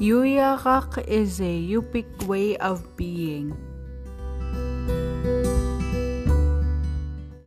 Yuyak is a Yupik way of being.